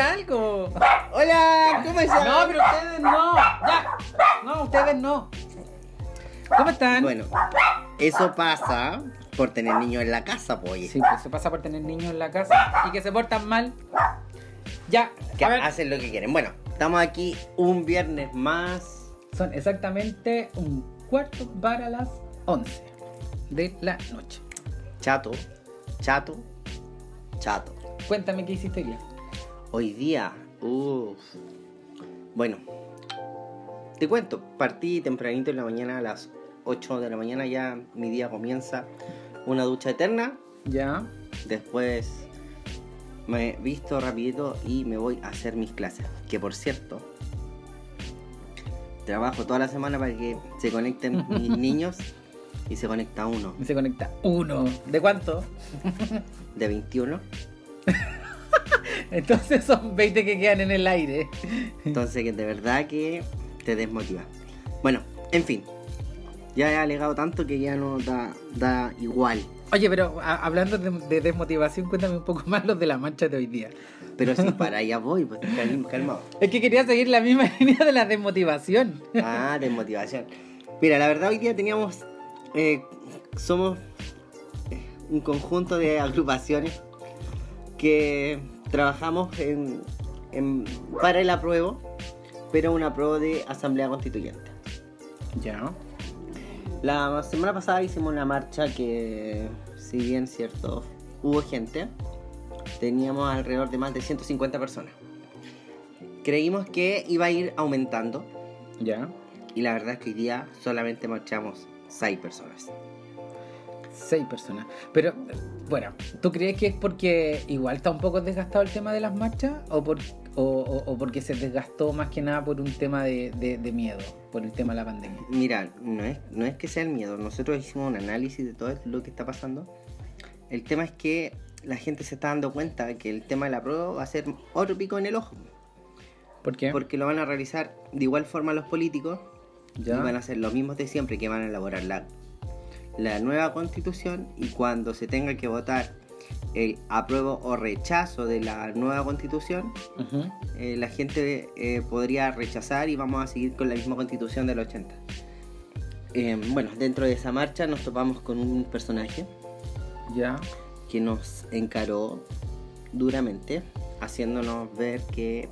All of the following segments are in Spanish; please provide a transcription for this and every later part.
algo. Hola, ¿cómo están? No, pero ustedes no. Ya. No, ustedes no. ¿Cómo están? Bueno, eso pasa por tener niños en la casa, pues. Sí, pues se pasa por tener niños en la casa y que se portan mal. Ya, Que a ver, hacen lo que quieren. Bueno, estamos aquí un viernes más. son exactamente un cuarto para las 11 de la noche. Chato, chato, chato. Cuéntame qué hiciste día. Hoy día, uff. Bueno, te cuento, partí tempranito en la mañana a las 8 de la mañana, ya mi día comienza. Una ducha eterna, Ya. después me visto rapidito y me voy a hacer mis clases. Que por cierto, trabajo toda la semana para que se conecten mis niños y se conecta uno Y se conecta uno. ¿De cuánto? de 21. Entonces son 20 que quedan en el aire. Entonces que de verdad que te desmotiva. Bueno, en fin. Ya he alegado tanto que ya no da, da igual. Oye, pero a- hablando de, de desmotivación, cuéntame un poco más los de la marcha de hoy día. Pero si para allá voy, pues cal- calmado. Es que quería seguir la misma línea de la desmotivación. Ah, desmotivación. Mira, la verdad hoy día teníamos... eh, somos eh, un conjunto de agrupaciones que trabajamos en, en- para el apruebo, pero un apruebo de asamblea constituyente. Ya. La semana pasada hicimos una marcha que, si bien cierto, hubo gente, teníamos alrededor de más de 150 personas. Creímos que iba a ir aumentando Ya. y la verdad es que hoy día solamente marchamos 6 personas. Seis personas. Pero, bueno, ¿tú crees que es porque igual está un poco desgastado el tema de las marchas? ¿O, por, o, o- o porque se desgastó más que nada por un tema de, de- de miedo? Por el tema de la pandemia. Mira, no es, no es que sea el miedo, nosotros hicimos un análisis de todo lo que está pasando. El tema es que la gente se está dando cuenta que el tema de la prueba va a ser otro pico en el ojo. ¿Por qué? Porque lo van a realizar de igual forma los políticos Ya. y van a ser los mismos de siempre que van a elaborar la, la nueva constitución y cuando se tenga que votar el apruebo o rechazo de la nueva constitución, eh, la gente eh, podría rechazar y vamos a seguir con la misma constitución del 80. Eh, bueno, dentro de esa marcha nos topamos con un personaje Ya. que nos encaró duramente, haciéndonos ver que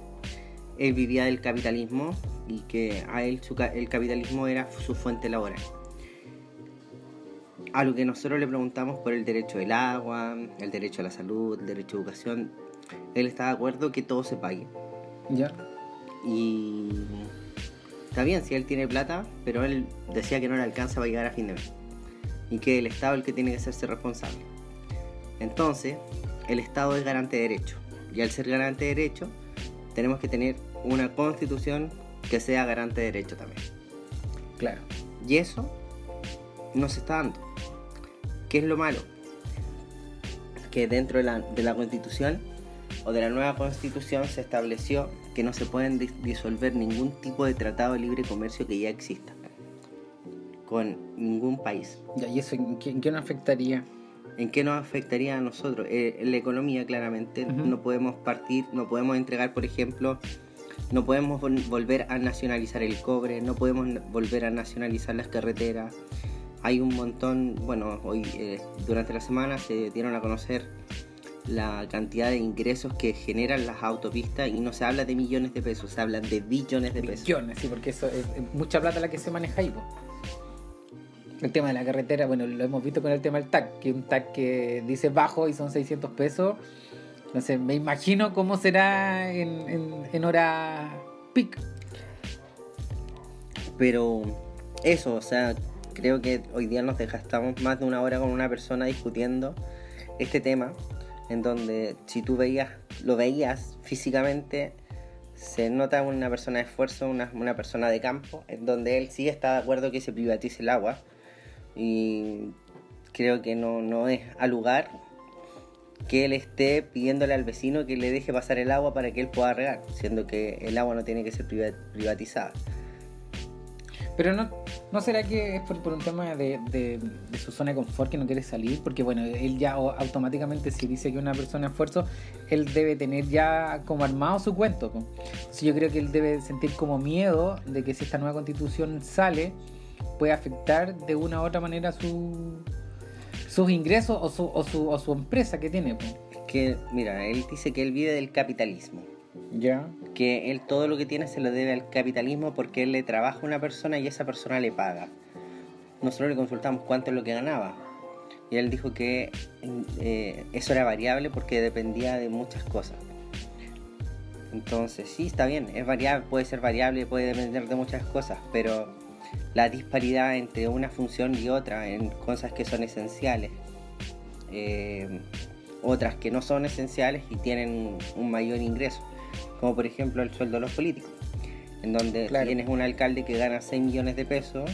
él vivía del capitalismo y que a él su el capitalismo era su fuente laboral. A lo que nosotros le preguntamos por el derecho del agua, el derecho a la salud, el derecho a educación, él está de acuerdo que todo se pague. Ya. Y está bien si él tiene plata, pero él decía que no le alcanza para llegar a fin de mes. Y que el Estado es el que tiene que hacerse responsable. Entonces, el Estado es garante de derecho. Y al ser garante de derecho, tenemos que tener una constitución que sea garante de derecho también. Claro. Y eso no se está dando. ¿Qué es lo malo? Que dentro de la, de la constitución o de la nueva constitución se estableció que no se pueden dis- disolver ningún tipo de tratado de libre comercio que ya exista con ningún país. ¿Y eso en qué, en qué nos afectaría? ¿En qué nos afectaría a nosotros? Eh, en la economía, claramente. No podemos partir, no podemos entregar, por ejemplo, no podemos vol- volver a nacionalizar el cobre, no podemos volver a nacionalizar las carreteras. Hay un montón, bueno, hoy eh, durante la semana se dieron a conocer la cantidad de ingresos que generan las autopistas y no se habla de millones de pesos, se hablan de billones de pesos. Millones, sí, porque eso es, es mucha plata la que se maneja ahí. po. El tema de la carretera, bueno, lo hemos visto con el tema del TAC, que un TAC que dice bajo y son 600 pesos. No sé, me imagino cómo será en, en, en hora peak. Pero eso, o sea, creo que hoy día nos desgastamos más de una hora con una persona discutiendo este tema, en donde si tú veías, lo veías físicamente, se nota una persona de esfuerzo, una, una persona de campo, en donde él sí está de acuerdo que se privatice el agua. Y creo que no, no es al lugar que él esté pidiéndole al vecino que le deje pasar el agua para que él pueda regar, siendo que el agua no tiene que ser priva- privatizada. Pero no, ¿no será que es por, por un tema de, de- de su zona de confort que no quiere salir? Porque bueno, él ya automáticamente si dice que una persona es esfuerzo, él debe tener ya como armado su cuento. Entonces yo creo que él debe sentir como miedo de que si esta nueva constitución sale, puede afectar de una u otra manera su, sus ingresos o su, o su, o su empresa que tiene. que, mira, él dice que él vive del capitalismo. Ya. Que él todo lo que tiene se lo debe al capitalismo porque él le trabaja a una persona y esa persona le paga. Nosotros le consultamos cuánto es lo que ganaba. Y él dijo que eh, eso era variable porque dependía de muchas cosas. Entonces, sí, está bien, es variable, puede ser variable, puede depender de muchas cosas, pero la disparidad entre una función y otra en cosas que son esenciales, eh, otras que no son esenciales y tienen un mayor ingreso, como por ejemplo el sueldo de los políticos, en donde Claro. tienes un alcalde que gana 6 millones de pesos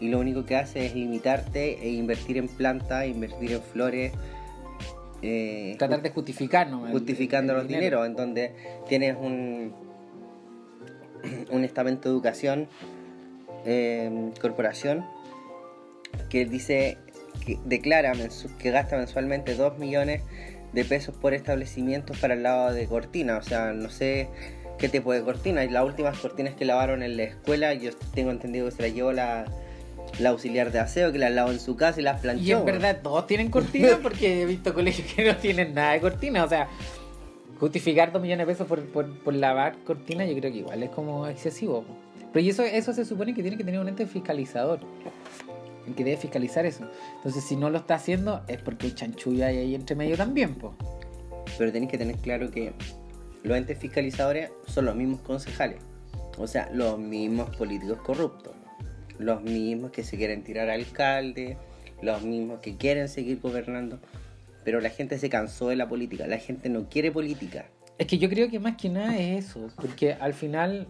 y lo único que hace es limitarte e invertir en plantas, invertir en flores. eh, Tratar de justificar, ¿no? El- justificando el los dinero. dineros, en donde tienes un, un estamento de educación, eh, corporación, que dice, que declara que gasta mensualmente 2 millones de pesos por establecimientos para el lado de cortina, o sea, no sé qué tipo de cortina, y las últimas cortinas que lavaron en la escuela, yo tengo entendido que se las llevó la, la auxiliar de aseo, que las lavó en su casa y las planchó. Y en verdad todos tienen cortina porque he visto colegios que no tienen nada de cortina. O sea, justificar dos millones de pesos por, por, por lavar cortina yo creo que igual es como excesivo. Pero y eso, eso se supone que tiene que tener un ente fiscalizador. El que debe fiscalizar eso. Entonces si no lo está haciendo es porque hay chanchulla hay ahí entre medio también. po. Pero tenéis que tener claro que los entes fiscalizadores son los mismos concejales. O sea, los mismos políticos corruptos. Los mismos que se quieren tirar al alcalde. Los mismos que quieren seguir gobernando. Pero la gente se cansó de la política. La gente no quiere política. Es que yo creo que más que nada es eso, porque al final,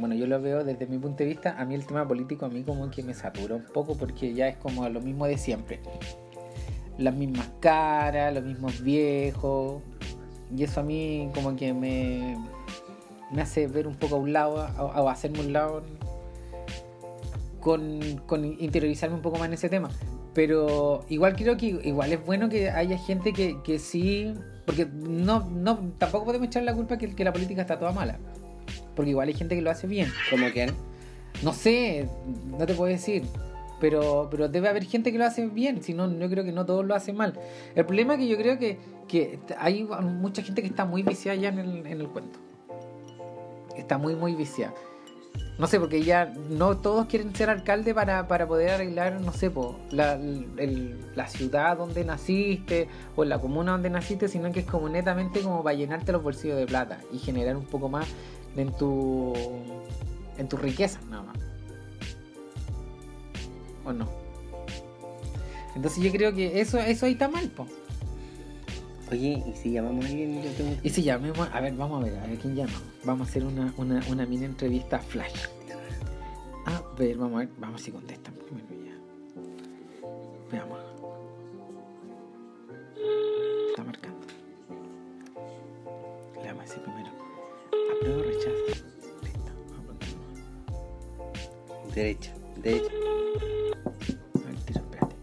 bueno, yo lo veo desde mi punto de vista, a mí el tema político a mí como que me satura un poco porque ya es como lo mismo de siempre. Las mismas caras, los mismos viejos, y eso a mí como que me, me hace ver un poco a un lado, o hacerme un lado con, con interiorizarme un poco más en ese tema. Pero igual creo que igual es bueno que haya gente que, que sí. Porque no, no, tampoco podemos echar la culpa que la política está toda mala. Porque igual hay gente que lo hace bien. Como que No sé, no te puedo decir. Pero, pero debe haber gente que lo hace bien. Si no, yo creo que no todos lo hacen mal. El problema es que yo creo que, que hay mucha gente que está muy viciada ya en el, en el cuento. Está muy, muy viciada. No sé, porque ya no todos quieren ser alcalde para, para poder arreglar, no sé, la, la ciudad donde naciste o la comuna donde naciste, sino que es como netamente como para llenarte los bolsillos de plata y generar un poco más en tu en tu riqueza nada más. ¿O no? Entonces yo creo que eso, eso ahí está mal, po. Oye, ¿y si llamamos a alguien? Yo tengo... Y si llamemos, a ver, vamos a ver, a ver quién llama. Vamos a hacer una, una, una mini entrevista flash. A ver, vamos a ver, vamos a si contestan primero ya. Veamos. Está marcando. Le vamos a decir primero. Apruebo o rechazo. Listo, vamos a. Derecha, derecha. A ver, tiro, espérate.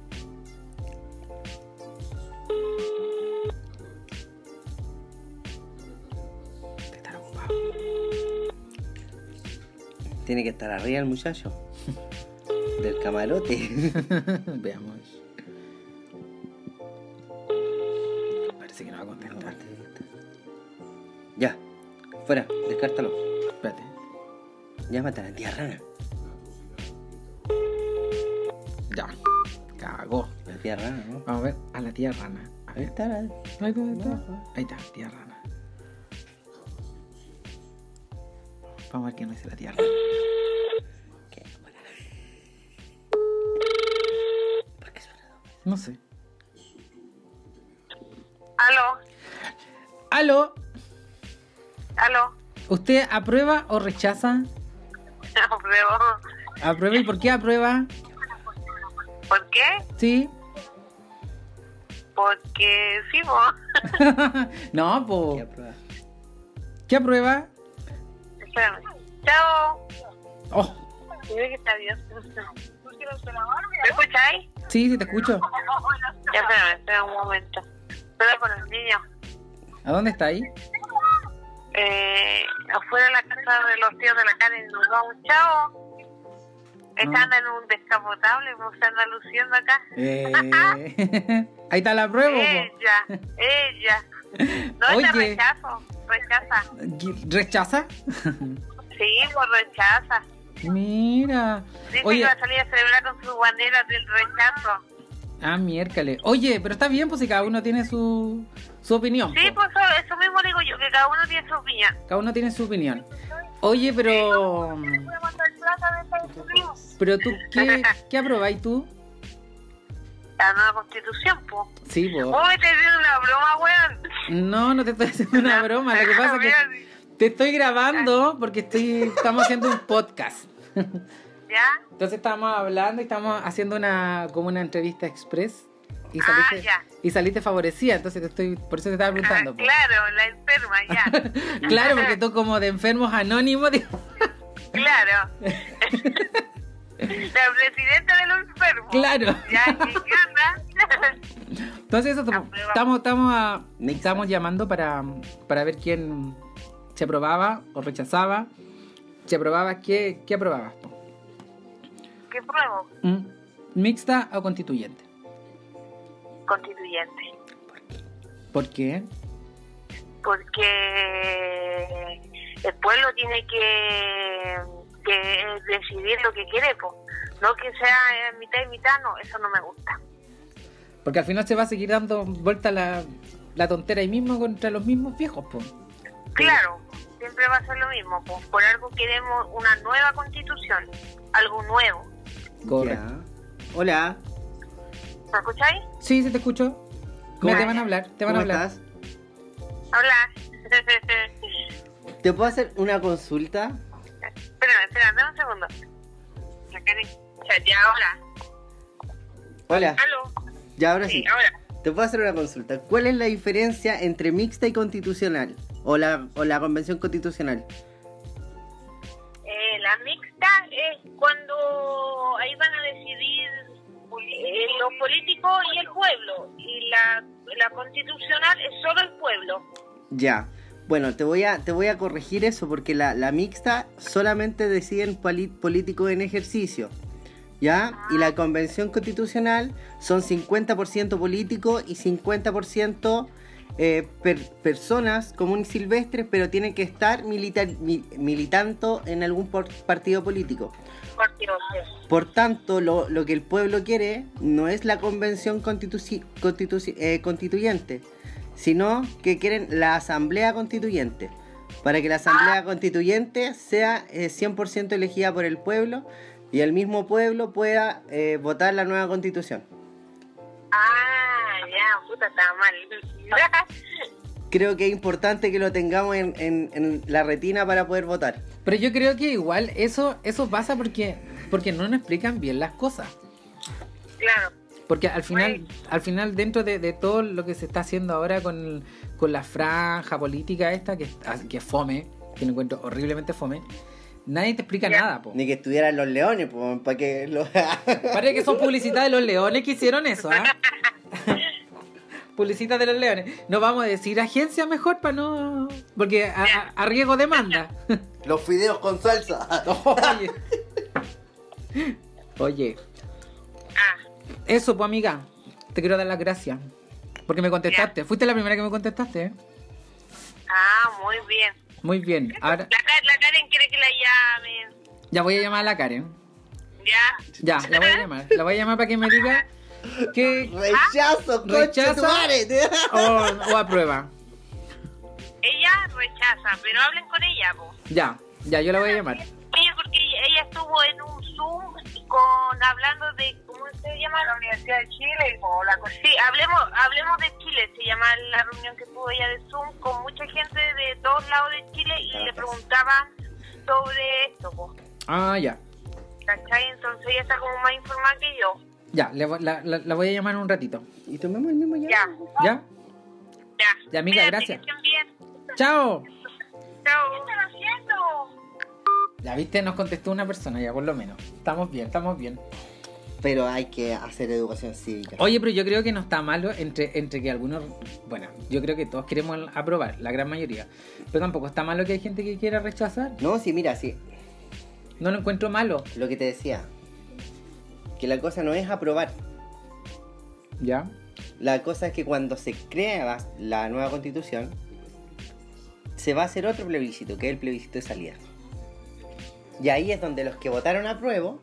Te ocupado. Tiene que estar arriba el muchacho. Del camarote. Veamos. Parece que no va a contestar. ya, fuera, descártalo. Espérate. Llámate a la tía rana. Ya. Cagó. La tía rana, ¿no? Vamos a ver a la tía rana. A Ahí ver. está la... ¿dónde está? No. Ahí está, tía rana. Vamos a ver quién es la tía rana. ¿Qué? ¿Por qué suena dos veces? No sé. Aló, Aló, aló. ¿usted aprueba o rechaza? Apruebo. ¿Aprueba y por qué aprueba? ¿Por qué? Sí. Porque sí, vos. no, ¿Qué po. aprueba? ¿Qué aprueba? Espérame. Chao. Oh, Dime que está bien. ¿Me escucháis? Sí, sí, te escucho. Ya, espérame, espera un momento. Espera con el niño. ¿A dónde está ahí? Eh, afuera de la casa de los tíos de la Karen nos va un chavo. Están en un descapotable, me anda luciendo acá. Eh, ahí está la prueba. po. Ella, ella. No, ella Oye. rechazo, rechaza. ¿Rechaza? Sí, pues rechaza. Mira. Dice Oye, que va a salir a celebrar con sus banderas del rechazo. ah, miércoles. Oye, pero está bien, pues si cada uno tiene su, su opinión. Sí, po. pues eso, mismo digo yo, que cada uno tiene su opinión. Cada uno tiene su opinión. Oye, pero. Pero tú, ¿qué, qué aprobáis tú? La nueva constitución, pues. Sí, pues. Oh, te una broma, weón. No, no te estoy haciendo una broma. Lo que pasa es que te estoy grabando porque estoy, estamos haciendo un podcast. ¿Ya? Entonces estamos hablando y estamos haciendo una como una entrevista express y Ah, saliste, ya. y saliste favorecida, entonces te estoy, por eso te estaba Ah, preguntando. po. claro, la enferma, ya. Claro, porque tú como de enfermos anónimos, Claro. La presidenta de los enfermos. claro. Ya, ¿y ¿qué onda? Entonces eso, Aprueba. estamos, estamos, a- estamos llamando para, para ver quién se aprobaba o rechazaba. Si aprobabas, ¿qué, qué aprobabas? ¿Qué pruebo? ¿Mm? ¿Mixta o constituyente? Constituyente. ¿Por qué? Porque el pueblo tiene que, que decidir lo que quiere, po. no que sea eh, mitad y mitad, no, eso no me gusta. Porque al final se va a seguir dando vuelta la, la tontera ahí mismo contra los mismos viejos, pues. Claro, siempre va a ser lo mismo, po. por algo queremos una nueva constitución, algo nuevo. Correcto. Hola. ¿Me escucháis? Sí, sí te escucho. ¿Cómo Mira, te van a hablar, te van a ¿Cómo hablar. estás? Hola. ¿Te puedo hacer una consulta? espérame, espérame, dame un segundo. Ya, ya, ahora. Hola. ¿Aló? Ya, ahora Sí, sí. ahora. Te puedo hacer una consulta. ¿Cuál es la diferencia entre mixta y constitucional? O la, o la convención constitucional. Eh, la mixta es cuando ahí van a decidir eh, los políticos y el pueblo. Y la, la constitucional es solo el pueblo. Ya. Bueno, te voy a, te voy a corregir eso porque la, la mixta solamente deciden políticos en ejercicio. ¿Ya? Y la convención constitucional son 50% políticos y 50% eh, per- personas comunes silvestres, pero tienen que estar milita- mi- militando en algún por- partido político. Por tanto, lo, lo que el pueblo quiere no es la convención constitu- eh, constituyente, sino que quieren la asamblea constituyente, para que la asamblea constituyente sea eh, 100% elegida por el pueblo y el mismo pueblo pueda eh, votar la nueva constitución. Ah, ya, puta, estaba mal. Creo que es importante que lo tengamos en, en- en la retina para poder votar. Pero yo creo que igual eso, eso pasa porque, porque no nos explican bien las cosas. claro. Porque al final, al final dentro de, de todo lo que se está haciendo ahora con, con la franja política esta, que, que es fome, que lo encuentro horriblemente fome, nadie te explica nada, po. Ni que estuvieran los leones, pues, para que lo... Parece que son publicidad de los leones que hicieron eso, ¿ah? publicidad de los leones. No vamos a decir agencia mejor para no... Porque a, a- riesgo demanda. los fideos con salsa. Oye. Oye, Ah, eso pues amiga, te quiero dar las gracias. Porque me contestaste. Fuiste la primera que me contestaste, ¿eh? ah, muy bien. Muy bien. Ahora La, la Karen quiere que la llamen. ya voy a llamar a la Karen. Ya. Ya, la voy a llamar. La voy a llamar para que me diga que Rechazo, concha Rechazo. o, o aprueba. Ella rechaza, pero hablen con ella, po. Ya, ya, yo la voy a llamar. Ella, porque ella, ella estuvo en un Zoom con hablando de cómo se llama la Universidad de Chile o la sí hablemos hablemos de Chile se llama la reunión que tuvo ella de Zoom con mucha gente de todos lados de Chile y le preguntaban sobre esto po. Ah, ya. ¿cachai? entonces ella está como más informada que yo Ya, le la, la- la voy a llamar en un ratito. Y tomemos el mismo ya. ya ¿Ya? ya Ya, amiga, gracias. Chao. chao ¿qué están haciendo? Ya viste, nos contestó una persona, ya por lo menos. Estamos bien, estamos bien. Pero hay que hacer educación cívica. Oye, pero yo creo que no está malo entre, entre que algunos. Bueno, yo creo que todos queremos aprobar, la gran mayoría. Pero tampoco está malo que hay gente que quiera rechazar. No, sí, mira, sí. No lo encuentro malo. Lo que te decía. Que la cosa no es aprobar. ¿Ya? La cosa es que cuando se crea la, nueva constitución, se va a hacer otro plebiscito, que es el plebiscito de salida. Y ahí es donde los que votaron apruebo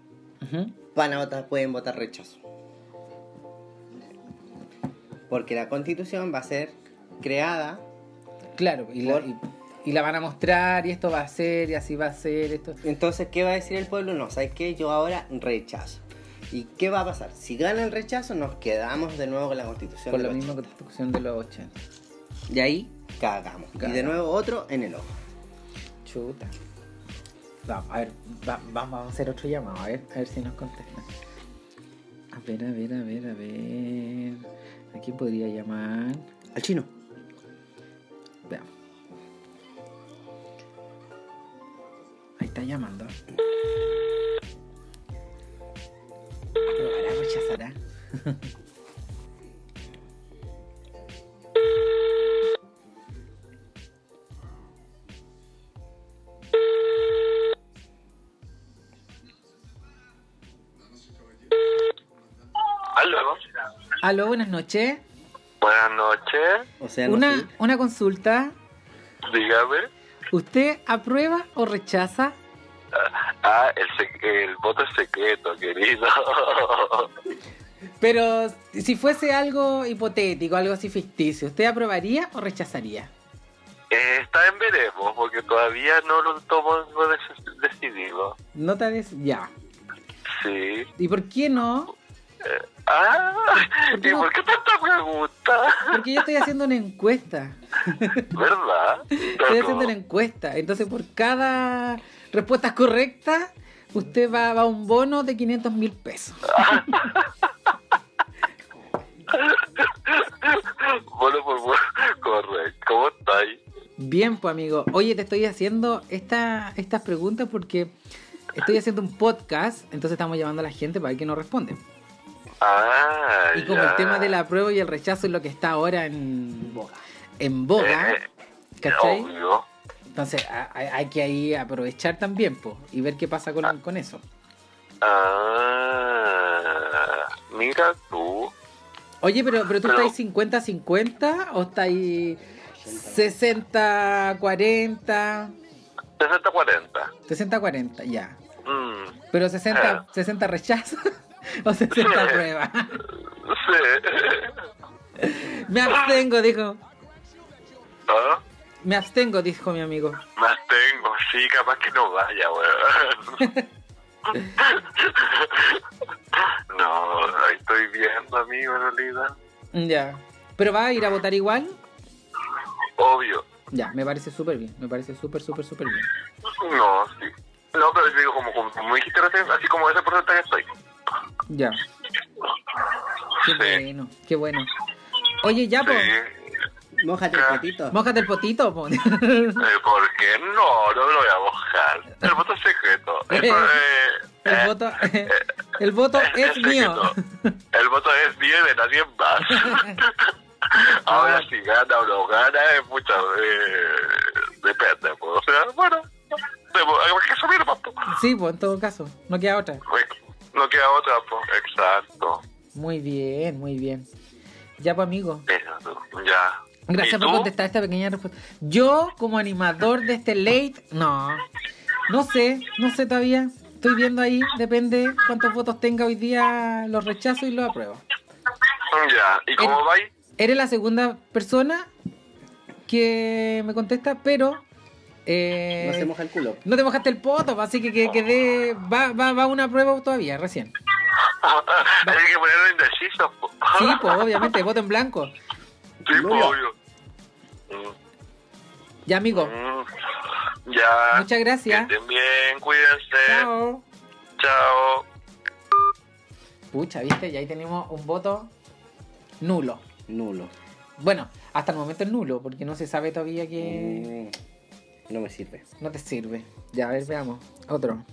van a votar, pueden votar rechazo. Porque la constitución va a ser creada. Claro, y la, y la van a mostrar, y esto va a ser, y así va a ser, esto. Entonces, ¿qué va a decir el pueblo? No, ¿sabes qué? Yo ahora rechazo. ¿Y qué va a pasar? Si gana el rechazo, nos quedamos de nuevo con la constitución. Del la misma 80. constitución de los 80. Y ahí cagamos. Y de nuevo otro en el ojo. Chuta. Vamos, a ver, va- vamos a hacer otro llamado, a ver, a ver si nos contestan. A ver, a ver, a ver, a ver. ¿A quién podría llamar? Al chino. Veamos. Ahí está llamando. ¿Aprobará o rechazará? Aló. Aló, buenas noches. Buenas noches. O sea, no Una, una consulta. Dígame. ¿Usted aprueba o rechaza? Ah, el, sec- el voto es secreto, querido. Pero si fuese algo hipotético, algo así ficticio, ¿usted aprobaría o rechazaría? Eh, está en veremos, porque todavía no lo tomo no decidido. No te des... Ya. Sí. ¿Y por qué no? Ah, ¿Por qué ¿y no? por qué tanta pregunta? Porque yo estoy haciendo una encuesta. ¿Verdad? Estoy haciendo una encuesta. Entonces, por cada respuesta correcta, usted va, va a un bono de 500 mil pesos. Bueno, pues bueno, correcto. ¿Cómo estáis? Bien, pues amigo. Oye, te estoy haciendo esta, estas preguntas porque estoy haciendo un podcast, entonces estamos llamando a la gente para ver qué nos responde. Ah, Y como ya. el tema de la prueba y el rechazo es lo que está ahora en boga, en boga Eh, ¿cachai? Obvio. Entonces a- hay, hay que ahí aprovechar también po, y ver qué pasa con, con eso. Ah, mira tú. Oye, pero, pero tú Pero- estás 50-50 o estás 60-40, 60-40. 60-40, ya. Mm, Pero 60, Ah. 60 rechazo o 60 prueba. sí. Me abstengo, dijo. ¿Ah? Me abstengo, dijo mi amigo. Más tengo, sí, capaz que no vaya, weón. no, ahí estoy viendo, amigo, en realidad. Ya. ¿Pero va a ir a votar igual? Obvio. Ya, me parece súper bien. Me parece súper, súper, súper bien. No, sí. No, pero yo digo, como, como, como dijiste recién, así como ese porcentaje estoy. Ya. Qué Sí. bueno, qué bueno. Oye, ya, pues. Mójate el Ah. potito. Mójate el potito, po. Eh, ¿Por qué no? No me lo voy a mojar. El voto es secreto. Eh, El eh, voto, el voto es mío. secreto. El voto es mío y de nadie más. Ahora si gana o no gana es mucho... Eh, depende, pues. O sea, bueno, debo- hay que asumir, pues. Sí, pues en todo caso, no queda otra. No queda otra, pues. Exacto. Muy bien, muy bien. Ya, pues, amigo. Eso, ya. Gracias ¿Y por contestar esta pequeña respuesta. Yo, como animador de este late, no. No sé, no sé todavía. Estoy viendo ahí, depende cuántos votos tenga hoy día, los rechazo y los apruebo. Ya. ¿Y cómo vais? Eres la segunda persona que me contesta, pero eh, No se moja el culo. no te mojaste el poto, así que que- quedé, va, va, va una prueba todavía, recién. Hay que ponerlo indeciso. Sí, pues obviamente, voto en blanco. Sí, pues, Obvio. obvio. Mm. Ya, amigo, Mm, Ya. muchas gracias. Que estén bien, cuídense. Chao. Chao. Pucha, viste, y ahí tenemos un voto nulo. Nulo. Bueno, hasta el momento es nulo, porque no se sabe todavía que... Mm. no me sirve. No te sirve. Ya, a ver, veamos. Otro.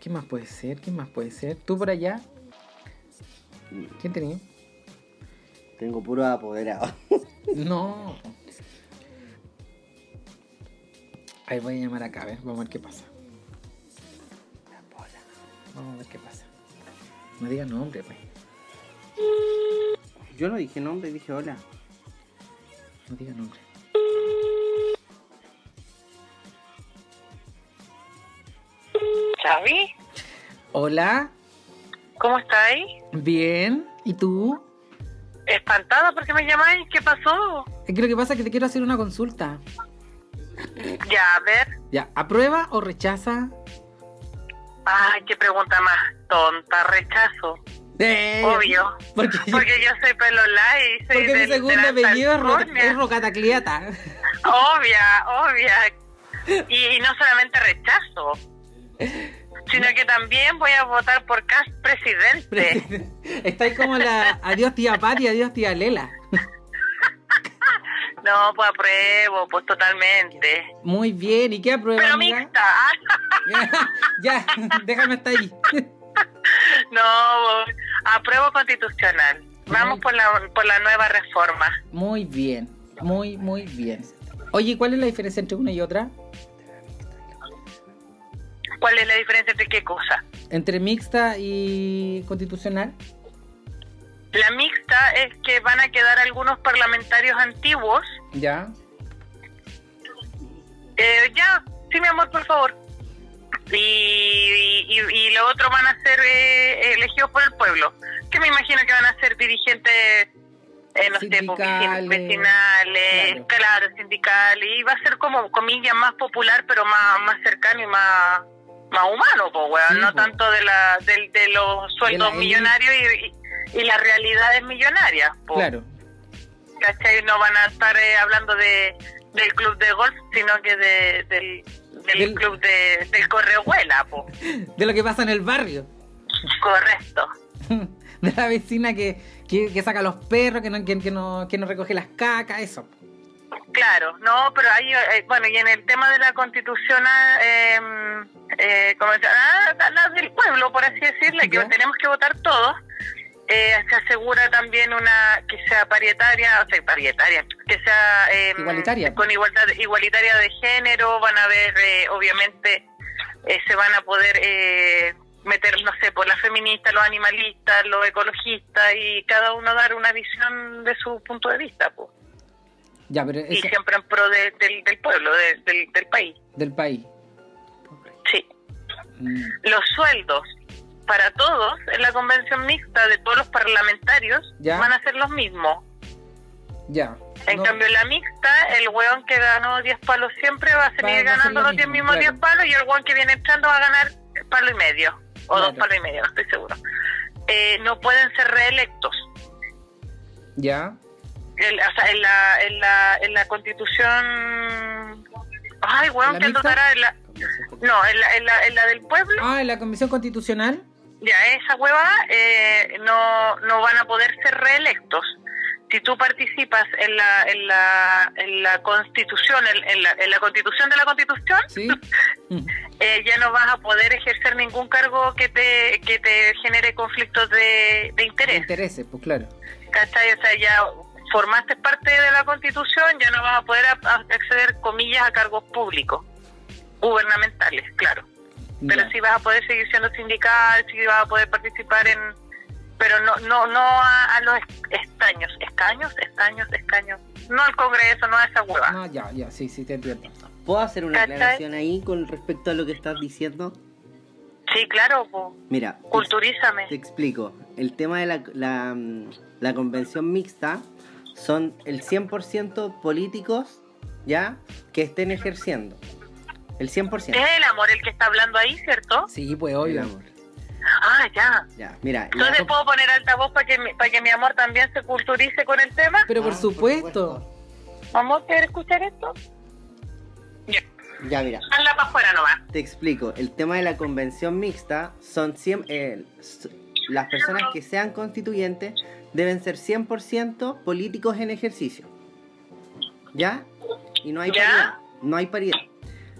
¿Qué más puede ser? ¿Qué más puede ser? ¿Tú por allá? ¿Quién tenía? Tengo puro apoderado. No. Ahí voy a llamar acá, a ver, vamos a ver qué pasa. Vamos a ver qué pasa. No digas nombre, pues. Yo no dije nombre, dije hola. No digas nombre. Xavi, Hola, ¿cómo estáis? bien. ¿Y tú? Espantada porque me llamáis, ¿qué pasó? Es que lo que pasa es que te quiero hacer una consulta. Ya, a ver. Ya, ¿aprueba o rechaza? Ay, qué pregunta más tonta, rechazo. Eh, Obvio. Porque, Porque yo soy pelola y soy porque mi del- segundo de apellido es, Rocatacliata. Obvia, obvia. Y, y no solamente rechazo, sino que también voy a votar por Cast presidente. Está ahí como la adiós tía Pati, adiós tía Lela. No, pues apruebo, pues totalmente. Muy bien, ¿y qué aprueba? Pero amiga? mixta. ya, déjame hasta ahí. No, apruebo constitucional. Vamos por la, por la nueva reforma. Muy bien, muy, muy bien. Oye, ¿cuál es la diferencia entre una y otra? ¿Cuál es la diferencia entre qué cosa? Entre mixta y constitucional. La mixta es que van a quedar algunos parlamentarios antiguos. Ya. Eh, ya, sí, mi amor, por favor. Y, y, y lo otro van a ser eh, elegidos por el pueblo. Que me imagino que van a ser dirigentes, pues, Sindicales, vecin- vecinales, claro. claro. sindicales. Y va a ser como, comillas, más popular, pero más, más cercano y más, más humano, pues, weón. Sí, no po. tanto de, la, de, de los sueldos élite. millonarios y, las realidades millonarias, po. Claro. ¿cachai? No van a estar eh, hablando de del club de golf, sino que de, del, del, Del- club de, del correhuela, po. De lo que pasa en el barrio. Correcto. De la vecina que, que, que saca los perros, que no, que, que no, que no recoge las cacas, eso. Claro, no, pero ahí, eh, bueno, y en el tema de la constitución, eh, eh, como decía, ah, la- la del pueblo, por así decirle, que tenemos que votar todos, eh, se asegura también una que sea parietaria, o sea, parietaria, que sea eh, Igualitaria. con igualdad igualitaria de género, van a haber, eh, obviamente, eh, se van a poder eh, meter, no sé, por las feministas, los animalistas, los ecologistas, y cada uno dar una visión de su punto de vista, pues Ya, pero y siempre en pro de- del, del pueblo, de- del, del país. del país. Sí. Mm, Los sueldos para todos en la convención mixta de todos los parlamentarios Ya. van a ser los mismos. Ya. En No, cambio, en la mixta, el weón que ganó 10 palos siempre va a seguir Va- va a ser ganando lo los 10 mismo, mismos claro. 10 palos y el weón que viene entrando va a ganar palo y medio. O Claro. dos palos y medio, no estoy seguro. Eh, no pueden ser reelectos. ya. El- o sea, en la, en la, en la constitución... Ay, weón, ¿La que tocará en la... No, en la, en la, en la del pueblo. Ah, en la Convención Constitucional. Ya, esa hueva eh, no, no van a poder ser reelectos. Si tú participas en la, en la, en la constitución, en, en la, en la constitución de la constitución, Sí. Mm, eh, ya no vas a poder ejercer ningún cargo que te, que te genere conflictos de, de de interés. intereses, pues claro. ¿Cachai? O sea, ya formaste parte de la constitución, ya no vas a poder a- a acceder, comillas, a cargos públicos, gubernamentales, claro. pero Ya. sí vas a poder seguir siendo sindical, sí vas a poder participar en pero no no no a, a los es- estaños, escaños, estaños, escaños, no al Congreso, no a esa hueva. Ah, ya, ya, sí, sí, te entiendo. ¿Puedo hacer una ¿Cachai? aclaración ahí con respecto a lo que estás diciendo? Sí, claro, po. Mira, te- culturízame. te explico. El tema de la, la, mm, la convención mixta son el 100% políticos, ¿ya? Que estén ejerciendo. El 100%. Es el amor el que está hablando ahí, ¿cierto? Sí, pues El obvio. amor. Ah, ya. Ya, mira. Entonces puedo poner altavoz para que mi, para que mi amor también se culturice con el tema. Pero por Ah, supuesto. Amor, ¿quieres escuchar esto? Ya. Ya, mira. Hazla para afuera nomás. Te explico. El tema de la convención mixta son 100, eh, las personas que sean constituyentes deben ser 100% políticos en ejercicio. ¿Ya? Y no hay ¿Ya? paridad. no hay paridad.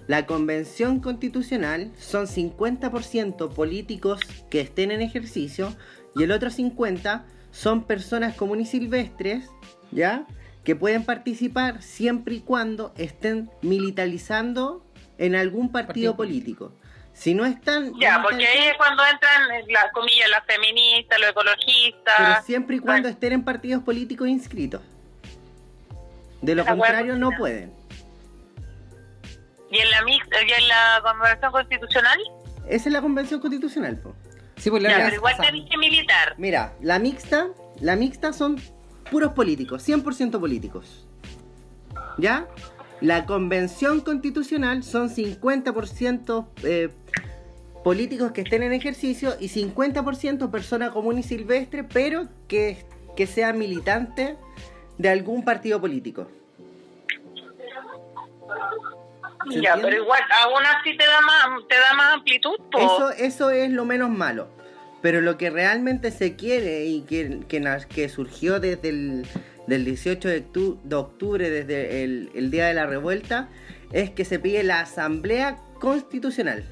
La convención constitucional son 50% políticos que estén en ejercicio y el otro 50% son personas comunes y silvestres, ¿ya? Que pueden participar siempre y cuando estén militarizando en algún partido, Partido político. Si no están... Ya, porque ahí es cuando entran, eh, las comillas, las feministas, los Pero ecologistas. siempre y cuando estén en partidos políticos inscritos. De lo contrario no pueden. Y en la mix, y en la convención constitucional, Esa es la convención constitucional, po. Sí, pues la ya, pero igual tenés que militar. Mira, la mixta, la mixta son puros políticos, 100% políticos. ¿Ya? La convención constitucional son 50% eh, políticos que estén en ejercicio y 50% personas común y silvestre, pero que, que sean militantes de algún partido político. ¿Se Ya, entiende? pero igual, aún así te da más, te da más amplitud. po. Eso, eso es lo menos malo. Pero lo que realmente se quiere y que, que, que surgió desde el del 18 de, octu- de octubre, desde el, el día de la revuelta, es que se pide la asamblea constitucional.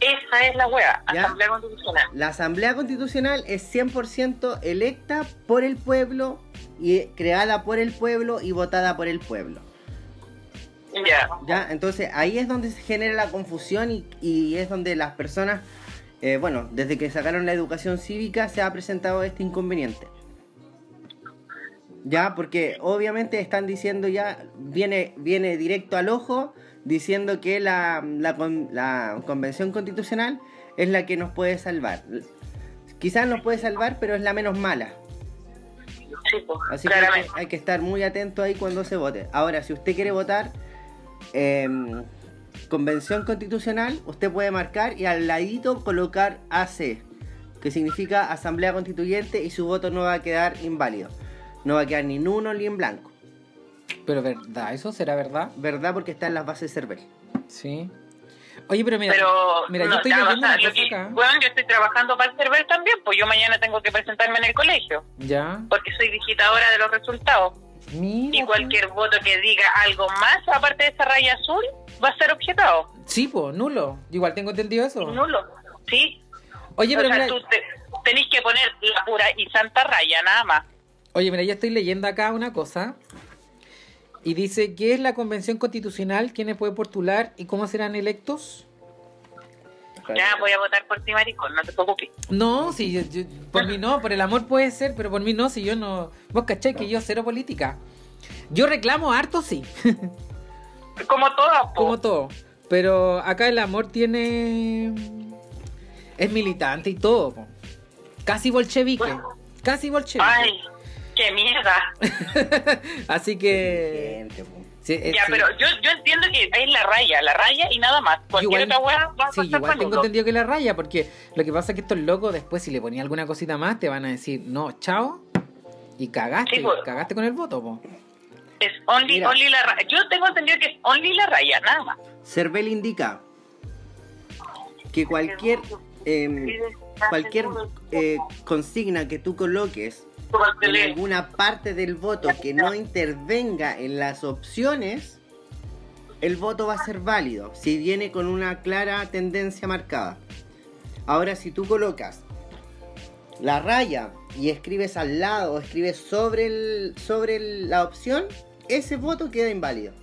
Esa es la Ya. Asamblea Constitucional. La asamblea constitucional es 100% electa por el pueblo y creada por el pueblo y votada por el pueblo. Ya. ¿Ya? Entonces ahí es donde se genera la confusión y, y es donde las personas, eh, bueno, desde que sacaron la educación cívica se ha presentado este inconveniente. Ya, porque obviamente están diciendo ya, viene, viene directo al ojo, diciendo que la, la, con- la convención constitucional es la que nos puede salvar. Quizás nos puede salvar, pero es la menos mala. Sí, Así que hay claramente. que, hay que estar muy atento ahí cuando se vote. Ahora, si usted quiere votar em, convención constitucional, usted puede marcar y al ladito colocar AC, que significa Asamblea Constituyente y su voto no va a quedar inválido. No va a quedar ni en uno ni en blanco. Pero verdad, ¿eso será verdad? ¿Verdad? Porque está en las bases CERVEL. Sí. Oye, pero mira, pero mira, no, yo estoy ya, leyendo o sea, una lo cosa que- acá. bueno, yo estoy trabajando para el server también, pues yo mañana tengo que presentarme en el colegio, Ya. porque soy digitadora de los resultados. Mira. Y cualquier voto que diga algo más, aparte de esa raya azul, va a ser objetado. Sí, pues, nulo. Yo Igual tengo entendido eso. Nulo. ¿Sí? Oye, o pero sea, mira, tú te- tenés que poner la pura y santa raya, nada más. Oye, mira, yo estoy leyendo acá una cosa. Y dice, ¿qué es la convención constitucional? ¿Quiénes pueden postular y cómo serán electos? Ya voy a votar por ti, maricón, no te preocupes. No, si yo- yo- por mí no, por el amor puede ser, pero por mí no, si yo no... Vos cachai que yo cero política. Yo reclamo harto, sí, Como todas, po. como todo. Pero acá el amor tiene... Es militante y todo. po. Casi bolchevique. Casi bolchevique. Ay, qué mierda. Así que... Sí, eh, Ya, sí. pero yo, yo entiendo que es la raya, la raya y nada más. Cualquier Igual- otra weá va a Sí, pasar igual tengo entendido que la raya, porque lo que pasa es que estos locos después si le ponía alguna cosita más te van a decir, no, chao, y cagaste, Sí, pues. cagaste con el voto, po. Es only, Mira. only la raya. Yo tengo entendido que es only la raya, nada más. CERVEL indica que cualquier, em, cualquier eh, consigna que tú coloques en alguna parte del voto que no intervenga en las opciones, el voto va a ser válido si viene con una clara tendencia marcada. Ahora, si tú colocas la raya y escribes al lado o escribes sobre, el, sobre el- la opción, ese voto queda inválido.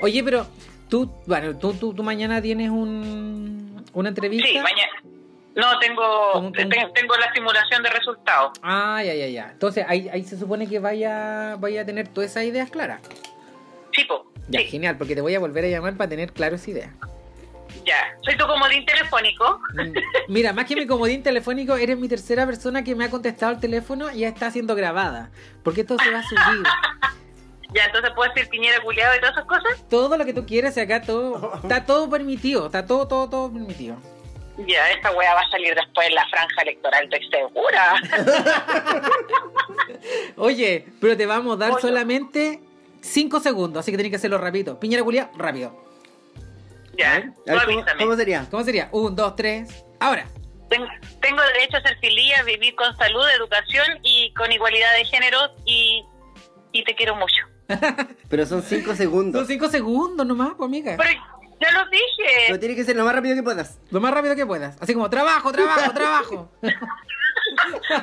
Oye, pero tú, bueno, tú, tú, tú mañana tienes un, una entrevista. Sí, mañana. No, tengo, tengo la simulación de resultados. Ah, ya, ya, ya. Entonces ahí, ahí se supone que vaya, vaya a tener todas esas ideas claras. Sí, po. Ya, Sí, genial, porque te voy a volver a llamar para tener claro esa idea. ya. Soy tu comodín telefónico. Mm, Mira, más que mi comodín telefónico, eres mi tercera persona que me ha contestado el teléfono y ya está siendo grabada. Porque esto se va a subir. Ya, entonces puedo decir piñera culiado y todas esas cosas. Todo lo que tú quieras, acá todo. Está todo permitido. Está todo, todo, todo permitido. Ya, esta weá va a salir después en la franja electoral, estoy segura. Oye, pero te vamos a dar Oye. solamente 5 segundos, así que tenés que hacerlo rápido. Piñera Culia, rápido. ya, ver, tú ¿cómo, avísame. cómo sería? ¿Cómo sería? Un, dos, tres. Ahora. Ten- Tengo derecho a ser feliz, a vivir con salud, educación y con igualdad de género y, y te quiero mucho. Pero son 5 segundos. Son 5 segundos nomás, pues, amiga. Pero ya lo dije. Pero tiene que ser lo más rápido que puedas. Lo más rápido que puedas. Así como, trabajo, trabajo, trabajo.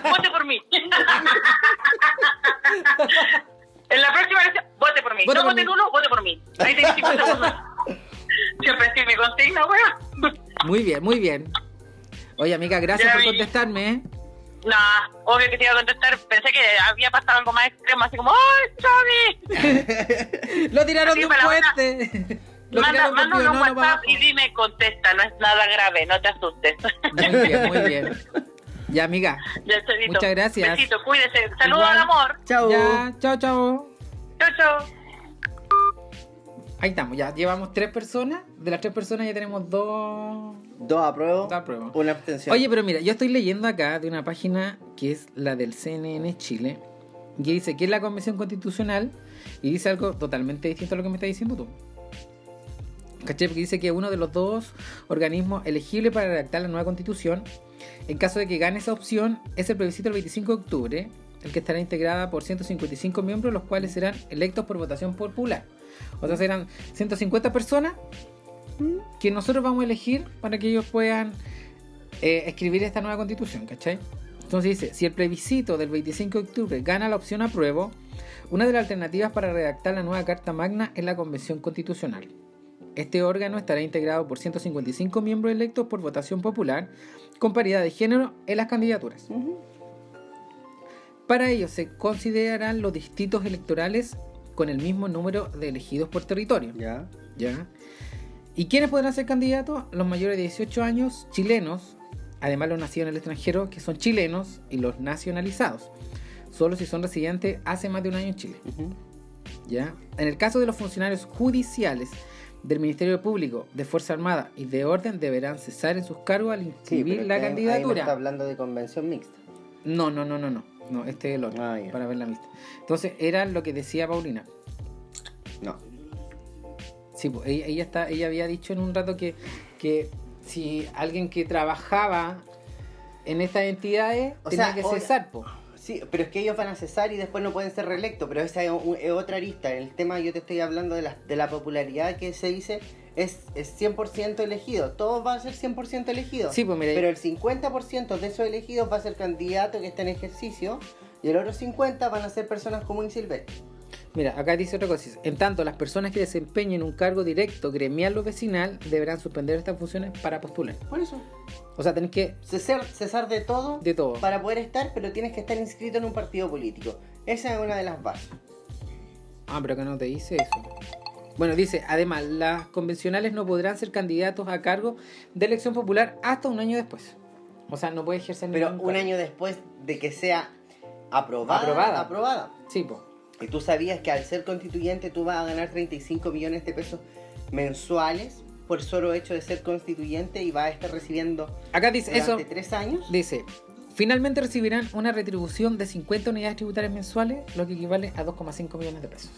Vote por mí. en la próxima elección, vote por mí. Vote no por vote mí. uno, vote por mí. Ahí tenés 50 segundos. Siempre sí mi consigna, weón. Muy bien, muy bien. Oye, amiga, gracias Ya por vi. contestarme, ¿eh? Nah, obvio que te iba a contestar. Pensé que había pasado algo más extremo, así como, ¡ay, Chavi! Lo tiraron Sí, de un puente. Lo Manda, manda un no, no WhatsApp bajo. y dime, contesta, no es nada grave, no te asustes. Muy bien, muy bien. Ya, amiga. ya, Chavito. Muchas gracias. Besito, cuídese. Saludos Igual. al amor. Chao. Ya, chao, chao. Chao, chao. Ahí estamos, ya llevamos tres personas. De las tres personas ya tenemos dos. Dos apruebo. Dos apruebo. Una abstención. Oye, pero mira, yo estoy leyendo acá de una página que es la del CNN Chile, que dice que es la Convención Constitucional y dice algo totalmente distinto a lo que me estás diciendo tú. ¿Cachai? Porque dice que uno de los dos organismos elegibles para redactar la nueva constitución, en caso de que gane esa opción, es el plebiscito el 25 de octubre, el que estará integrada por 155 miembros, los cuales serán electos por votación popular. O sea, serán 150 personas que nosotros vamos a elegir para que ellos puedan eh, escribir esta nueva constitución, ¿cachai? Entonces dice, si el plebiscito del 25 de octubre gana la opción apruebo, una de las alternativas para redactar la nueva Carta Magna es la Convención Constitucional. Este órgano estará integrado por 155 miembros electos por votación popular, con paridad de género en las candidaturas. Para ello se considerarán los distritos electorales con el mismo número de elegidos por territorio. Ya. ¿Ya? ¿Y quiénes podrán ser candidatos? Los mayores de 18 años, chilenos, además los nacidos en el extranjero, que son chilenos, y los nacionalizados. Solo si son residentes hace más de un año en Chile. ¿Ya? En el caso de los funcionarios judiciales del Ministerio Público, de Fuerza Armada y de Orden, deberán cesar en sus cargos al inscribir la que ahí no candidatura. está hablando de convención mixta. No, no, no, no, no. No, este es el otro, Ah, para ver la lista. Entonces, era lo que decía Paulina. No. Sí, pues, ella, ella, está, ella había dicho en un rato que, que si alguien que trabajaba en estas entidades O tenía sea, que cesar, pues. Sí, pero es que ellos van a cesar y después no pueden ser reelectos, pero esa es, otra arista. El tema yo te estoy hablando de la, de la popularidad que se dice es, es 100% elegido. Todos van a ser 100% elegidos. Sí, pues mira, Pero el 50% de esos elegidos va a ser candidato que está en ejercicio y el otro 50% van a ser personas comunes y silvestres. Mira, acá dice otra cosa. En tanto, las personas que desempeñen un cargo directo, gremial o vecinal deberán suspender estas funciones para postular. Por eso. O sea, tenés que... Cesar, cesar de todo De todo. para poder estar, pero tienes que estar inscrito en un partido político. Esa es una de las bases. Ah, pero acá no te dice eso. Bueno, dice, además, las convencionales no podrán ser candidatos a cargo de elección popular hasta un año después. O sea, no puede ejercer Pero ningún un año después de que sea aprobada. Aprobada. aprobada. Sí, pues. Y tú sabías que al ser constituyente tú vas a ganar 35 millones de pesos mensuales por solo hecho de ser constituyente y vas a estar recibiendo Acá dice eso. tres años. Dice, finalmente recibirán una retribución de 50 unidades tributarias mensuales, lo que equivale a 2,5 millones de pesos.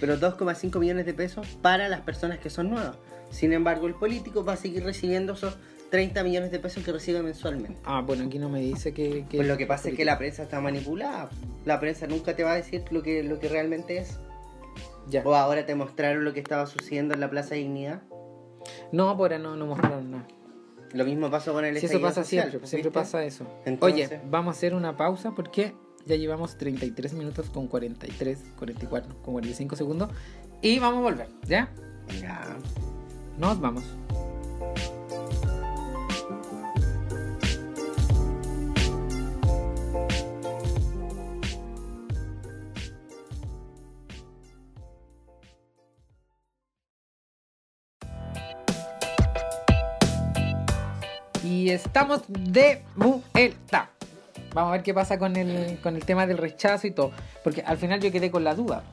Pero 2,5 millones de pesos para las personas que son nuevas. Sin embargo, el político va a seguir recibiendo esos 30 millones de pesos que recibe mensualmente. Ah, bueno, aquí no me dice que... que- Pues lo que pasa es que la prensa está manipulada. La prensa nunca te va a decir lo que, lo que realmente es. Ya. O ahora te mostraron lo que estaba sucediendo en la Plaza Dignidad. No, por ahora no, no mostraron nada. Lo mismo pasó con el Si eso pasa social, siempre, siempre pasa eso. Entonces- Oye, vamos a hacer una pausa porque ya llevamos 33 minutos con 43, 44, con 45 segundos. Y vamos a volver, ¿ya? Ya. Nos vamos. Y estamos de vuelta. Vamos a ver qué pasa con el, con el tema del rechazo y todo. Porque al final yo quedé con la duda.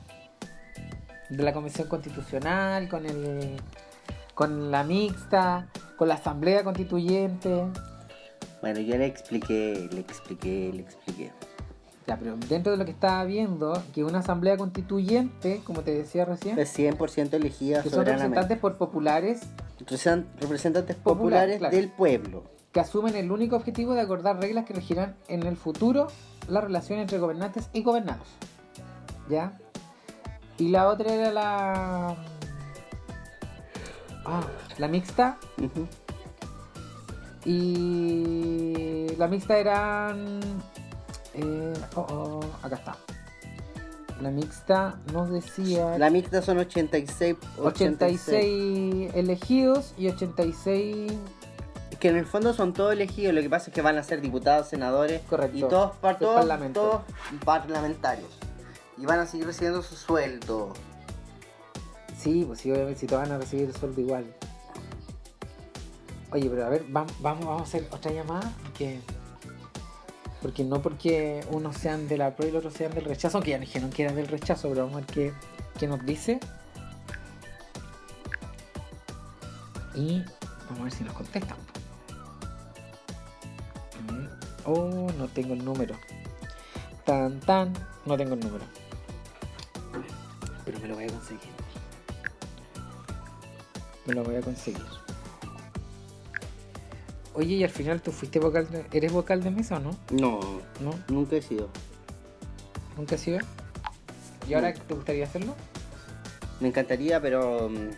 De la Convención Constitucional, con el con la mixta, con la asamblea constituyente. Bueno, yo le expliqué, le expliqué, le expliqué. Ya, pero dentro de lo que estaba viendo, que una asamblea constituyente, como te decía recién, Es 100% elegida que son representantes por populares representantes Popular, populares claro. del pueblo. Que asumen el único objetivo de acordar reglas que regirán en el futuro la relación entre gobernantes y gobernados. ¿Ya? Y la otra era la. Ah, la mixta. Y la mixta eran. eh, oh, oh, acá está. La mixta nos decía La mixta son 86, 86 elegidos y 86. Que en el fondo son todos elegidos, lo que pasa es que van a ser diputados, senadores Correcto. y todos, par- Del todos, Parlamento. todos parlamentarios. Y van a seguir recibiendo su sueldo. Sí, pues sí, obviamente, si todos van a recibir el sueldo igual. Oye, pero a ver, vam- vamos, vamos a hacer otra llamada. Que... Porque no porque unos sean de la pro y los otros sean del rechazo, aunque ya dijeron que era del rechazo, pero vamos a ver qué, qué nos dice. Y vamos a ver si nos contestan. Oh, no tengo el número. Tan, tan, no tengo el número. Pero me lo voy a conseguir. Me lo voy a conseguir. Oye, y al final tú fuiste vocal de... ¿Eres vocal de mesa o no? No, ¿No? nunca he sido. ¿Nunca has sido? ¿Y ahora te gustaría hacerlo? Me encantaría, pero mm,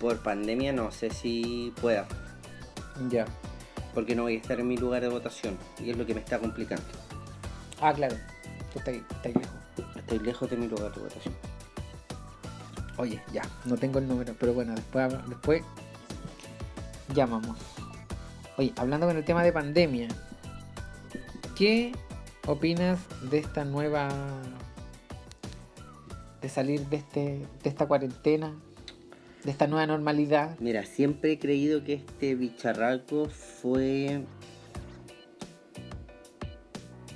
por pandemia no sé si pueda. Ya. Porque no voy a estar en mi lugar de votación. Y es lo que me está complicando. Ah, claro. Tú estás, estás lejos. Estoy lejos de mi lugar de votación. Oye, ya, no tengo el número, pero bueno, después, después llamamos. Oye, hablando con el tema de pandemia, ¿qué opinas de esta nueva... de salir de, este, de esta cuarentena, de esta nueva normalidad? Mira, siempre he creído que este bicharraco fue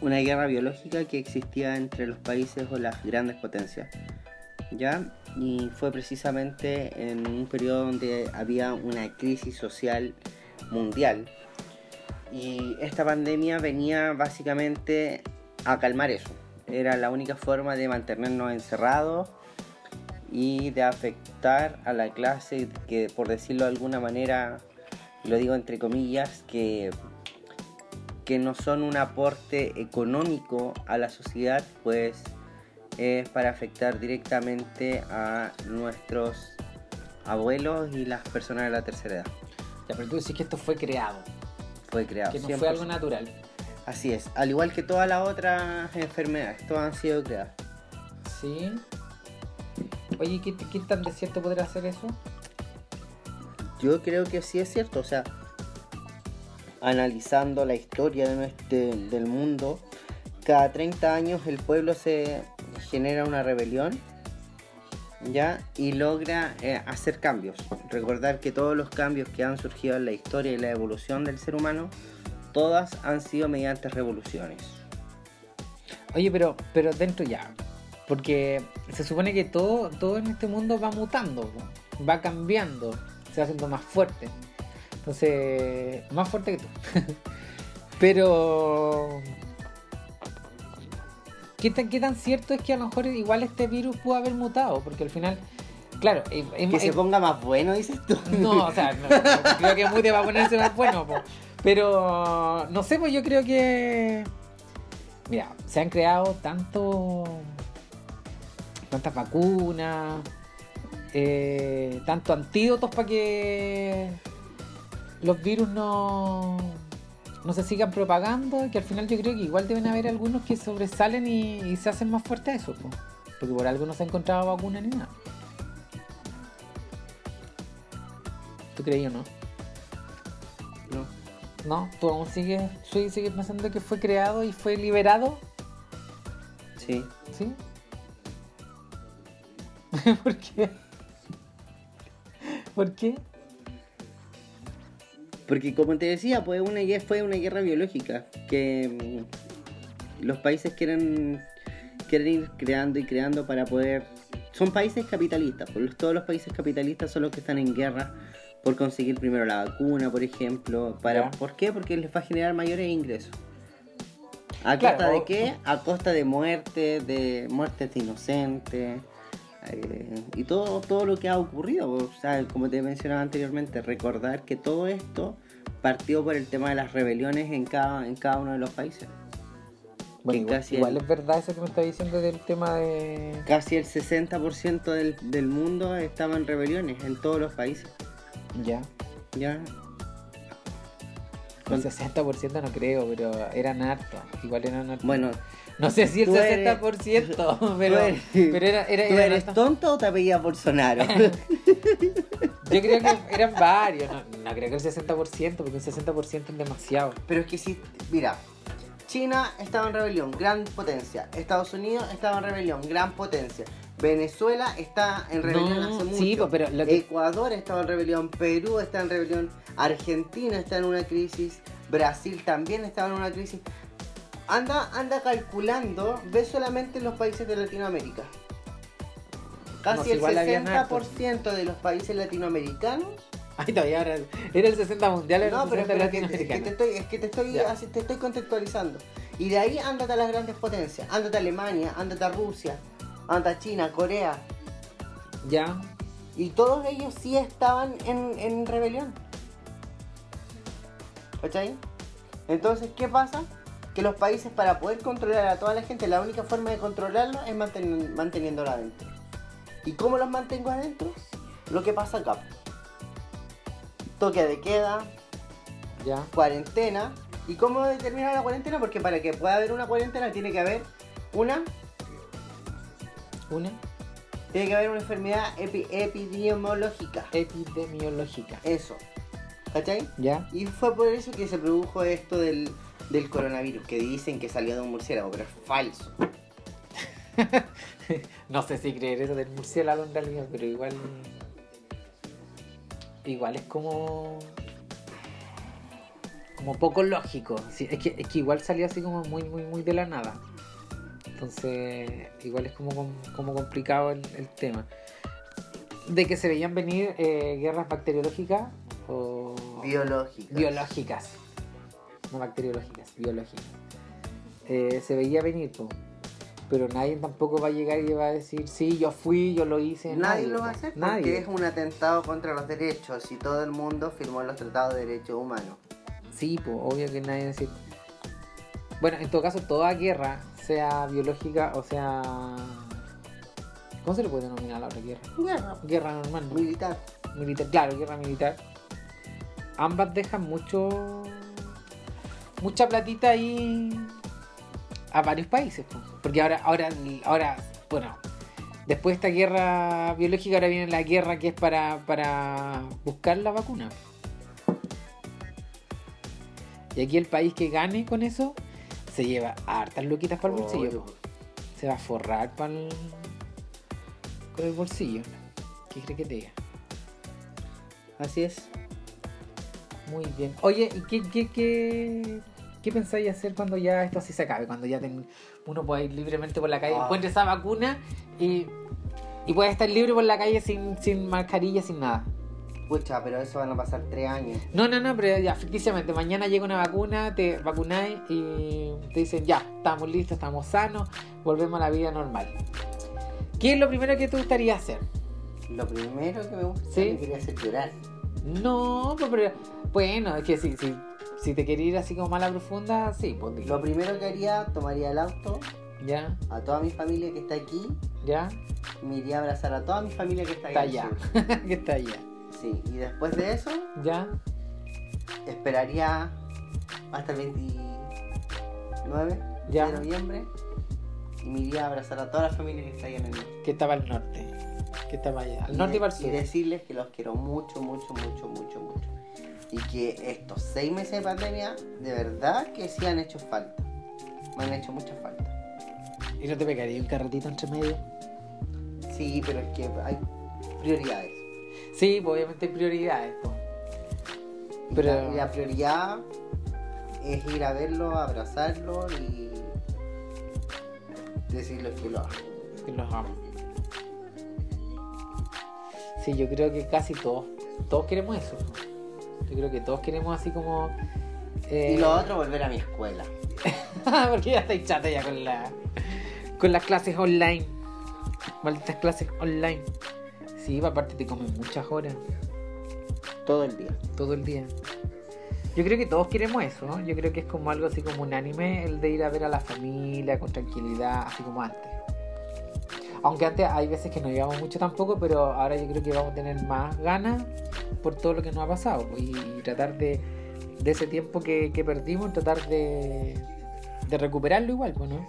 una guerra biológica que existía entre los países o las grandes potencias. ¿Ya? Y fue precisamente en un periodo donde había una crisis social mundial. Y esta pandemia venía básicamente a calmar eso. Era la única forma de mantenernos encerrados y de afectar a la clase que, por decirlo de alguna manera, lo digo entre comillas, que, que no son un aporte económico a la sociedad, pues es para afectar directamente a nuestros abuelos y las personas de la tercera edad. Ya, pero tú decís que esto fue creado, Fue creado. que no 100%. fue algo natural. Así es, al igual que todas las otras enfermedades, todas han sido creadas. Sí. Oye, ¿qué, qué tan de cierto podrá hacer eso? Yo creo que sí es cierto, o sea, analizando la historia de nuestro, del mundo, cada 30 años el pueblo se genera una rebelión, ¿ya? Y logra eh, hacer cambios. Recordar que todos los cambios que han surgido en la historia y la evolución del ser humano, todas han sido mediante revoluciones. Oye, pero, pero dentro ya. Porque se supone que todo, todo en este mundo va mutando, va cambiando, se va haciendo más fuerte. Entonces, más fuerte que tú. pero. ¿qué tan, ¿Qué tan cierto es que a lo mejor igual este virus pudo haber mutado? Porque al final, claro, Que se ponga más bueno, dices tú. no, o sea, no, no creo que mute va a ponerse más bueno, po. pero no sé, pues yo creo que. Mira, se han creado tanto. tantas vacunas, eh, tantos antídotos para que los virus no, no se sigan propagando, que al final yo creo que igual deben haber algunos que sobresalen y, y se hacen más fuertes eso, po. porque por algo no se ha encontrado vacuna ni nada. ¿Tú creí o no? No. No, tú aún sigues, sigues pensando que fue creado y fue liberado, Sí. ¿sí? ¿Por qué? ¿Por qué? Porque como te decía, pues una guerra, fue una guerra biológica que mm, los países quieren, quieren ir creando y creando para poder... Son países capitalistas, pues todos los países capitalistas son los que están en guerra por conseguir primero la vacuna, por ejemplo. Para. ¿Por qué? Porque les va a generar mayores ingresos. ¿A Claro, costa de qué? A costa de muerte, de muertes de inocentes. Eh, y todo, todo lo que ha ocurrido, o sea, como te mencionaba anteriormente, recordar que todo esto partió por el tema de las rebeliones en cada, en cada uno de los países. Bueno, igual, casi, igual el, es verdad eso que me está diciendo del tema de... casi el 60% del, del mundo estaba en rebeliones en todos los países. Ya. Ya, El 60% no creo, pero eran hartos. Igual eran hartos. bueno, no sé si el tú eres- 60%, pero, eres- pero era, era, ¿tú eres tonto o te apellidas Bolsonaro? Yo creo que eran varios. No, no creo que el 60%, porque un 60% es demasiado. Pero es que si, mira, China estaba en rebelión, gran potencia. Estados Unidos estaba en rebelión, gran potencia. Venezuela está en rebelión No, hace mucho. sí, po, pero lo que- Ecuador estaba en rebelión, Perú está en rebelión, Argentina está en una crisis, Brasil también estaba en una crisis. Anda, anda calculando, ve solamente los países de Latinoamérica. Casi el igual habían 60% de los países latinoamericanos Ay, todavía era, era el 60 mundial, era no, el pero, 60 pero que, es que te estoy, es que te estoy, Ya. así te estoy contextualizando. Y de ahí ándate a las grandes potencias. Ándate a Alemania, ándate a Rusia, ándate a China, Corea. Ya. Y todos ellos sí estaban en, en rebelión. ¿Cachai? Entonces, ¿qué pasa? Que los países para poder controlar a toda la gente, la única forma de controlarlo es manten- manteniéndolo adentro. ¿Y cómo los mantengo adentro? Lo que pasa acá. Toque de queda, Ya. cuarentena. ¿Y cómo determinar la cuarentena? Porque para que pueda haber una cuarentena tiene que haber una, Una tiene que haber una enfermedad epi- epidemiológica. epidemiológica. Eso. ¿Cachai? Ya. Y fue por eso que se produjo esto del, del coronavirus, que dicen que salió de un murciélago, pero es falso. No sé si creer eso del murciélago en realidad, pero igual. Igual es como. Como poco lógico. Sí, es, que, es que igual salió así como muy, muy, muy de la nada. Entonces, igual es como, com- como complicado el, el tema. De que se veían venir eh, guerras bacteriológicas o. Biológico. biológicas. No bacteriológicas, biológicas. Eh, se veía venir, po. pero nadie tampoco va a llegar y va a decir, sí, yo fui, yo lo hice. Nadie lo po. va a hacer porque Nadie. es un atentado contra los derechos y todo el mundo firmó los tratados de derechos humanos. Sí, pues obvio que nadie va a decir. Bueno, en todo caso, toda guerra, sea biológica o sea. ¿Cómo se le puede denominar a la otra guerra? Guerra Guerra normal, ¿no? militar. militar, claro, guerra militar. Ambas dejan mucho. Mucha platita ahí a varios países. po. Porque ahora, ahora, ahora, bueno, después de esta guerra biológica, ahora viene la guerra que es para, para buscar la vacuna. Y aquí el país que gane con eso se lleva hartas loquitas para el bolsillo. Se va a forrar para el... con el bolsillo. ¿Qué crees que te diga? Así es. Muy bien. Oye, ¿y qué, qué, qué, qué pensáis hacer cuando ya esto así se acabe? Cuando ya ten- uno pueda ir libremente por la calle, Ah. encuentre esa vacuna y, y pueda estar libre por la calle sin, sin mascarilla, sin nada. Pucha, pero eso van a pasar tres años. No, no, no, pero ya, ficticiamente, mañana llega una vacuna, te vacunáis y te dicen, ya, estamos listos, estamos sanos, volvemos a la vida normal. ¿Qué es lo primero que te gustaría hacer? Lo primero que me gusta Sí. hacer llorar. No, pues, pero, bueno, es que si, si, si te quería ir así como mala profunda, sí, pues dilo. Lo primero que haría, tomaría el auto Ya, a toda mi familia que está aquí ya, y me iría a abrazar a toda mi familia que está está allá. que está allá. Sí, y después de eso, Ya, esperaría hasta el 29 Ya. de noviembre y me iría a abrazar a toda la familia que está allá en el norte. que estaba al norte, que estaba allá, al norte y para el sur. decirles que los quiero mucho, mucho, mucho, mucho, mucho. Y que estos seis meses de pandemia, de verdad que sí han hecho falta. Me han hecho mucha falta. ¿Y no te pegaría un carretito entre medio? Sí, pero es que hay prioridades. Sí, pues obviamente hay prioridades. Y Pero- la, prioridad es ir a verlo, abrazarlo y decirle que lo amo. Que los amo. Sí, yo creo que casi todos, todos queremos eso. po. Yo creo que todos queremos así como... eh, Y lo otro, volver a mi escuela. Porque ya estáis chata ya con la con las clases online. Malditas clases online. Sí, aparte te comen muchas horas, Todo el día. todo el día. Yo creo que todos queremos eso, ¿no? Yo creo que es como algo así como unánime el de ir a ver a la familia con tranquilidad, así como antes. Aunque antes hay veces que no llevamos mucho tampoco, pero ahora yo creo que vamos a tener más ganas por todo lo que nos ha pasado y, tratar de, de ese tiempo que, que perdimos, tratar de, de recuperarlo igual, ¿no?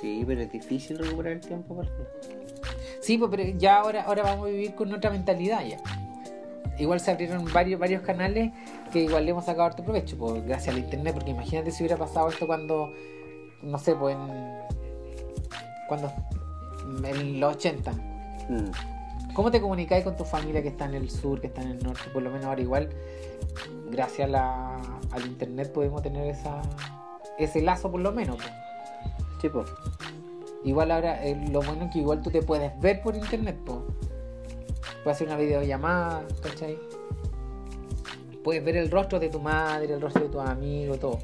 Sí, pero es difícil recuperar el tiempo perdido. Sí, pero ya ahora, ahora vamos a vivir con otra mentalidad ya. Igual se abrieron varios, varios canales que igual le hemos sacado harto provecho, pues, gracias al internet, porque imagínate si hubiera pasado esto cuando, no sé, pues en, cuando, en los 80. Mm. ¿Cómo te comunicáis con tu familia que está en el sur, que está en el norte? Por lo menos ahora igual, gracias a la- al internet podemos tener esa, ese lazo por lo menos. pues. Sí, po. Igual ahora, eh, lo bueno es que igual tú te puedes ver por internet, po. Puedes hacer una videollamada, ¿cachai? Puedes ver el rostro de tu madre, el rostro de tus amigos, todo.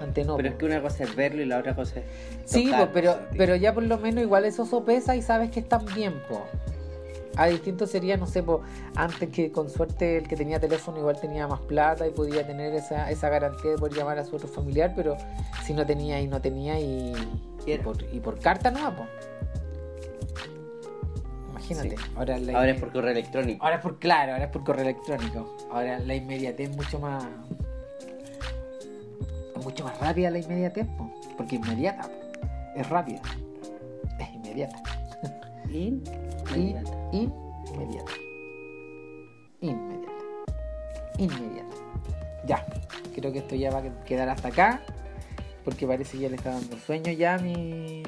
Antes no. Pero es que una cosa es verlo y la otra cosa es. Sí, tocarlo, po, pero, sentir. pero ya por lo menos igual eso sopesa y sabes que están bien, po. A distinto sería, no sé, po, antes que con suerte el que tenía teléfono igual tenía más plata y podía tener esa, esa garantía de poder llamar a su otro familiar, pero si no tenía y no tenía y, y, por, y por carta no, po. Imagínate. Sí. Ahora, la Ahora es por correo electrónico. ahora es por claro, ahora es por correo electrónico. Ahora la inmediatez es mucho más mucho más rápida la inmediatez, po, porque inmediata, es rápida, es inmediata. Y. Y, inmediata. Inmediata. Inmediata. Ya. Creo que esto ya va a quedar hasta acá. Porque parece que ya le está dando sueño ya a mi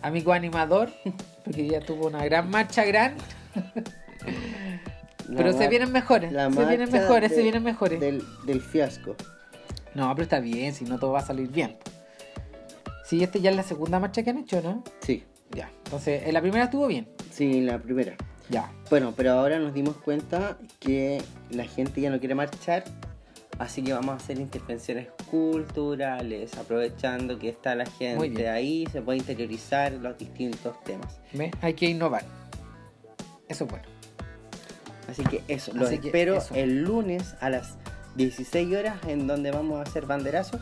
amigo animador. Porque ya tuvo una gran marcha gran. La Pero se vienen mejores. Se vienen mejores, se vienen mejores. Del, del fiasco. No, pero está bien, si no todo va a salir bien. Sí, este ya es la segunda marcha que han hecho, ¿no? Sí, Ya. Entonces, en la primera estuvo bien. sí, la primera. Ya. Bueno, pero ahora nos dimos cuenta que la gente ya no quiere marchar, así que vamos a hacer intervenciones culturales, aprovechando que está la gente ahí, se puede interiorizar los distintos temas. ¿Ves? Hay que innovar. Eso es bueno. Así que eso, los Así que espero eso. el lunes a las 16 horas en donde vamos a hacer banderazos.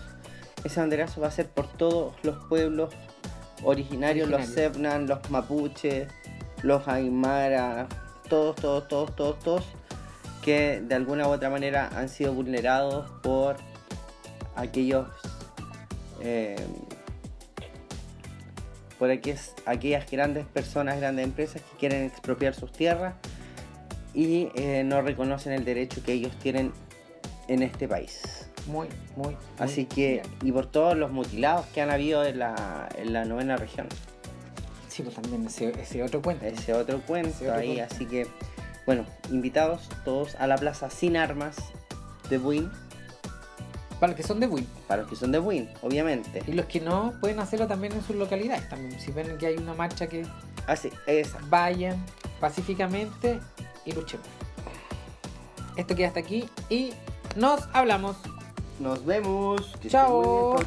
Ese banderazo va a ser por todos los pueblos originarios, los. Sepnan, los Mapuches, los Aymara, todos, todos, todos, todos, todos, que de alguna u otra manera han sido vulnerados por aquellos... eh, por aquellas, aquellas grandes personas, grandes empresas que quieren expropiar sus tierras y eh, no reconocen el derecho que ellos tienen en este país. Muy, muy. muy Así que, bien. y por todos los mutilados que han habido en la, en la novena región. Sí, pues también ese, ese otro cuento. Ese otro cuento Ese otro ahí, cuento. así que, bueno, invitados todos a la plaza sin armas de Buin, Para los que son de Wii. para los que son de Buin, obviamente. Y los que no, pueden hacerlo también en sus localidades. También, si ven que hay una marcha que Así, esa. vayan pacíficamente y luchemos. Esto queda hasta aquí y nos hablamos. Nos vemos. Que chao.